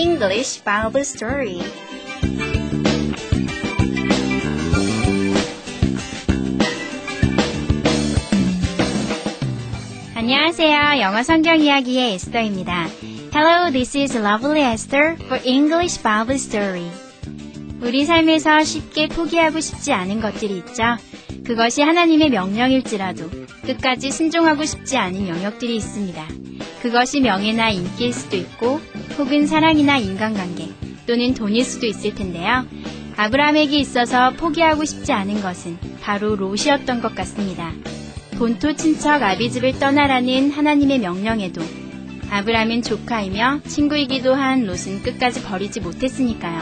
English Bible Story. 안녕하세요. 영어 성경 이야기의 에스더입니다. Hello, this is Lovely Esther for English Bible Story. 우리 삶에서 쉽게 포기하고 싶지 않은 것들이 있죠. 그것이 하나님의 명령일지라도 끝까지 순종하고 싶지 않은 영역들이 있습니다. 그것이 명예나 인기일 수도 있고 혹은 사랑이나 인간관계 또는 돈일 수도 있을 텐데요. 아브라함에게 있어서 포기하고 싶지 않은 것은 바로 롯이었던 것 같습니다. 본토 친척 아비집을 떠나라는 하나님의 명령에도 아브라함은 조카이며 친구이기도 한 롯은 끝까지 버리지 못했으니까요.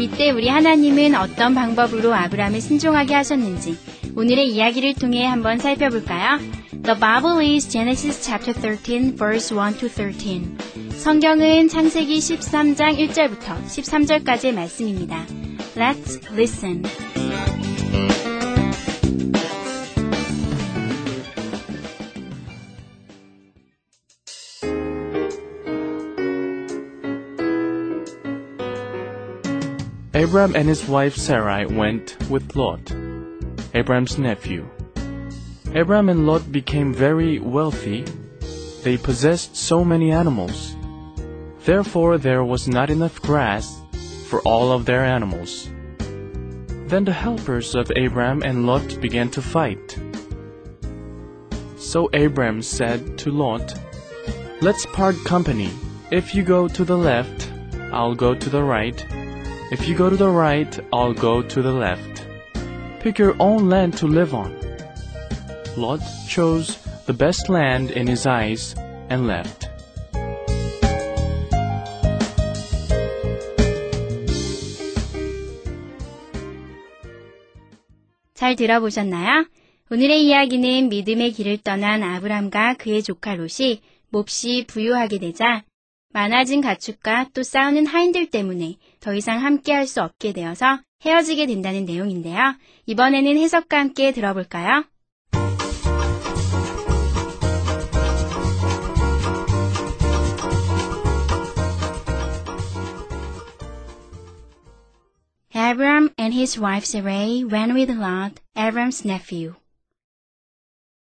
이때 우리 하나님은 어떤 방법으로 아브라함을 순종하게 하셨는지 오늘의 이야기를 통해 한번 살펴볼까요? The Bible is Genesis chapter 13 verse 1 to 13. 성경은 창세기 13장 1절부터 13절까지의 말씀입니다. Let's listen. Abram and his wife Sarai went with Lot, Abram's nephew. Abram and Lot became very wealthy. They possessed so many animals. Therefore, there was not enough grass for all of their animals. Then the helpers of Abram and Lot began to fight. So Abram said to Lot, Let's part company. If you go to the left, I'll go to the right. If you go to the right, I'll go to the left. Pick your own land to live on. Lot chose the best land in his eyes and left. 잘 들어보셨나요? 오늘의 이야기는 믿음의 길을 떠난 아브람과 그의 조카 롯이 몹시 부유하게 되자 많아진 가축과 또 싸우는 하인들 때문에 더 이상 함께 할 수 없게 되어서 헤어지게 된다는 내용인데요. 이번에는 해석과 함께 들어볼까요? Abram and his wife Sarai went with Lot, Abram's nephew.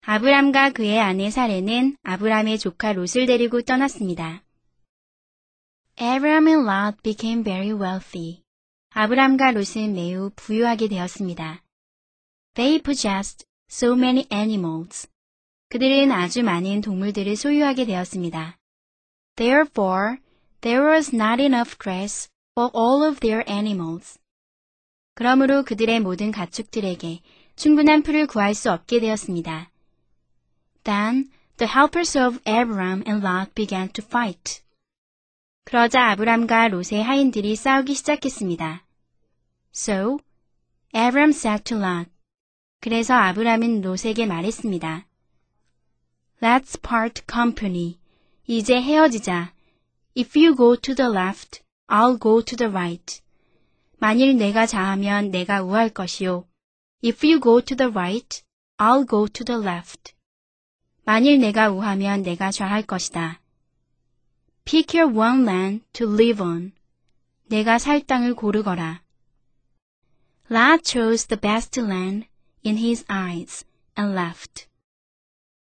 아브람과 그의 아내 사레는 아브람의 조카 롯을 데리고 떠났습니다. Abram and Lot became very wealthy. 아브람과 롯은 매우 부유하게 되었습니다. They possessed so many animals. 그들은 아주 많은 동물들을 소유하게 되었습니다. Therefore, there was not enough grass for all of their animals. 그러므로 그들의 모든 가축들에게 충분한 풀을 구할 수 없게 되었습니다. Then the helpers of Abram and Lot began to fight. 그러자 아브람과 롯의 하인들이 싸우기 시작했습니다. So, Abram said to Lot. 그래서 아브람은 롯에게 말했습니다. Let's part company. 이제 헤어지자. If you go to the left, I'll go to the right. 만일 내가 좌하면 내가 우할 것이요. If you go to the right, I'll go to the left. 만일 내가 우하면 내가 좌할 것이다. Pick your one land to live on. 내가 살 땅을 고르거라. Lot chose the best land in his eyes and left.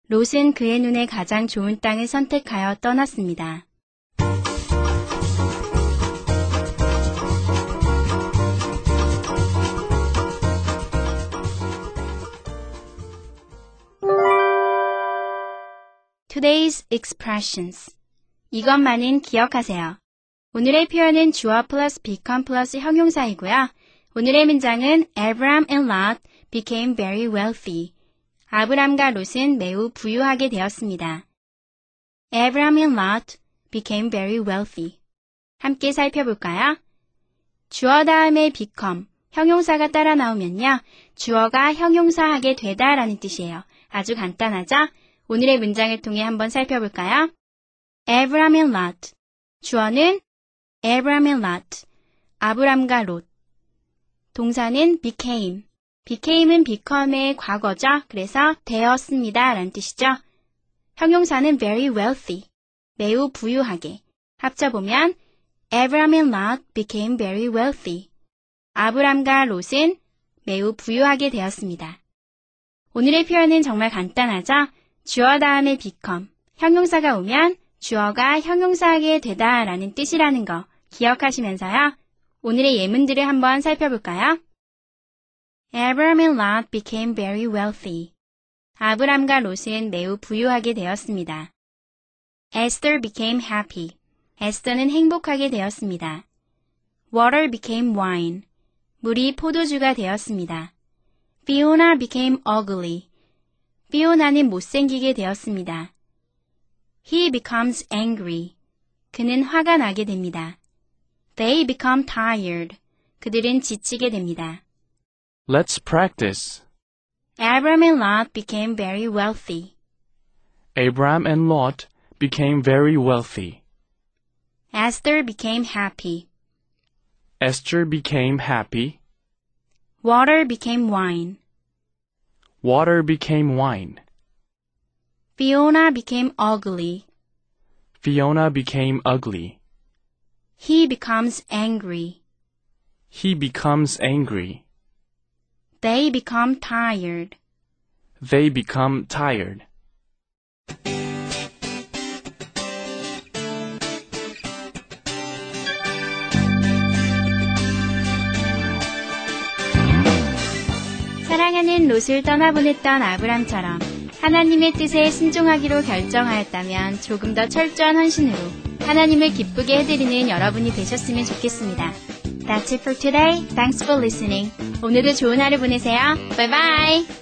롯은 그의 눈에 가장 좋은 땅을 선택하여 떠났습니다. Today's expressions. 이것만은 기억하세요. 오늘의 표현은 주어 플러스 become 플러스 형용사이고요. 오늘의 문장은 Abram and Lot became very wealthy. 아브람과 롯은 매우 부유하게 되었습니다. Abram and Lot became very wealthy. 함께 살펴볼까요? 주어 다음에 become, 형용사가 따라 나오면요. 주어가 형용사하게 되다 라는 뜻이에요. 아주 간단하죠? 오늘의 문장을 통해 한번 살펴볼까요? Abram and Lot. 주어는 Abram and Lot. 아브람과 롯. 동사는 became. became은 become의 과거죠. 그래서 되었습니다. 라는 뜻이죠. 형용사는 very wealthy. 매우 부유하게. 합쳐보면 Abram and Lot became very wealthy. 아브람과 롯은 매우 부유하게 되었습니다. 오늘의 표현은 정말 간단하죠? 주어 다음에 become. 형용사가 오면 주어가 형용사하게 되다 라는 뜻이라는 거 기억하시면서요. 오늘의 예문들을 한번 살펴볼까요? Abram and Lot became very wealthy. 아브람과 롯은 매우 부유하게 되었습니다. Esther became happy. 에스더는 행복하게 되었습니다. Water became wine. 물이 포도주가 되었습니다. Fiona became ugly. 피오나는 못생기게 되었습니다. He becomes angry. 그는 화가 나게 됩니다. They become tired. 그들은 지치게 됩니다. Let's practice. Abram and Lot became very wealthy. Abram and Lot became very wealthy. Esther became happy. Esther became happy. Water became wine. Water became wine. Fiona became ugly. Fiona became ugly. He becomes angry. He becomes angry. They become tired. They become tired. 사랑하는 롯을 떠나보냈던 아브람처럼 하나님의 뜻에 순종하기로 결정하였다면 조금 더 철저한 헌신으로 하나님을 기쁘게 해드리는 여러분이 되셨으면 좋겠습니다. That's it for today. Thanks for listening. 오늘도 좋은 하루 보내세요. Bye bye.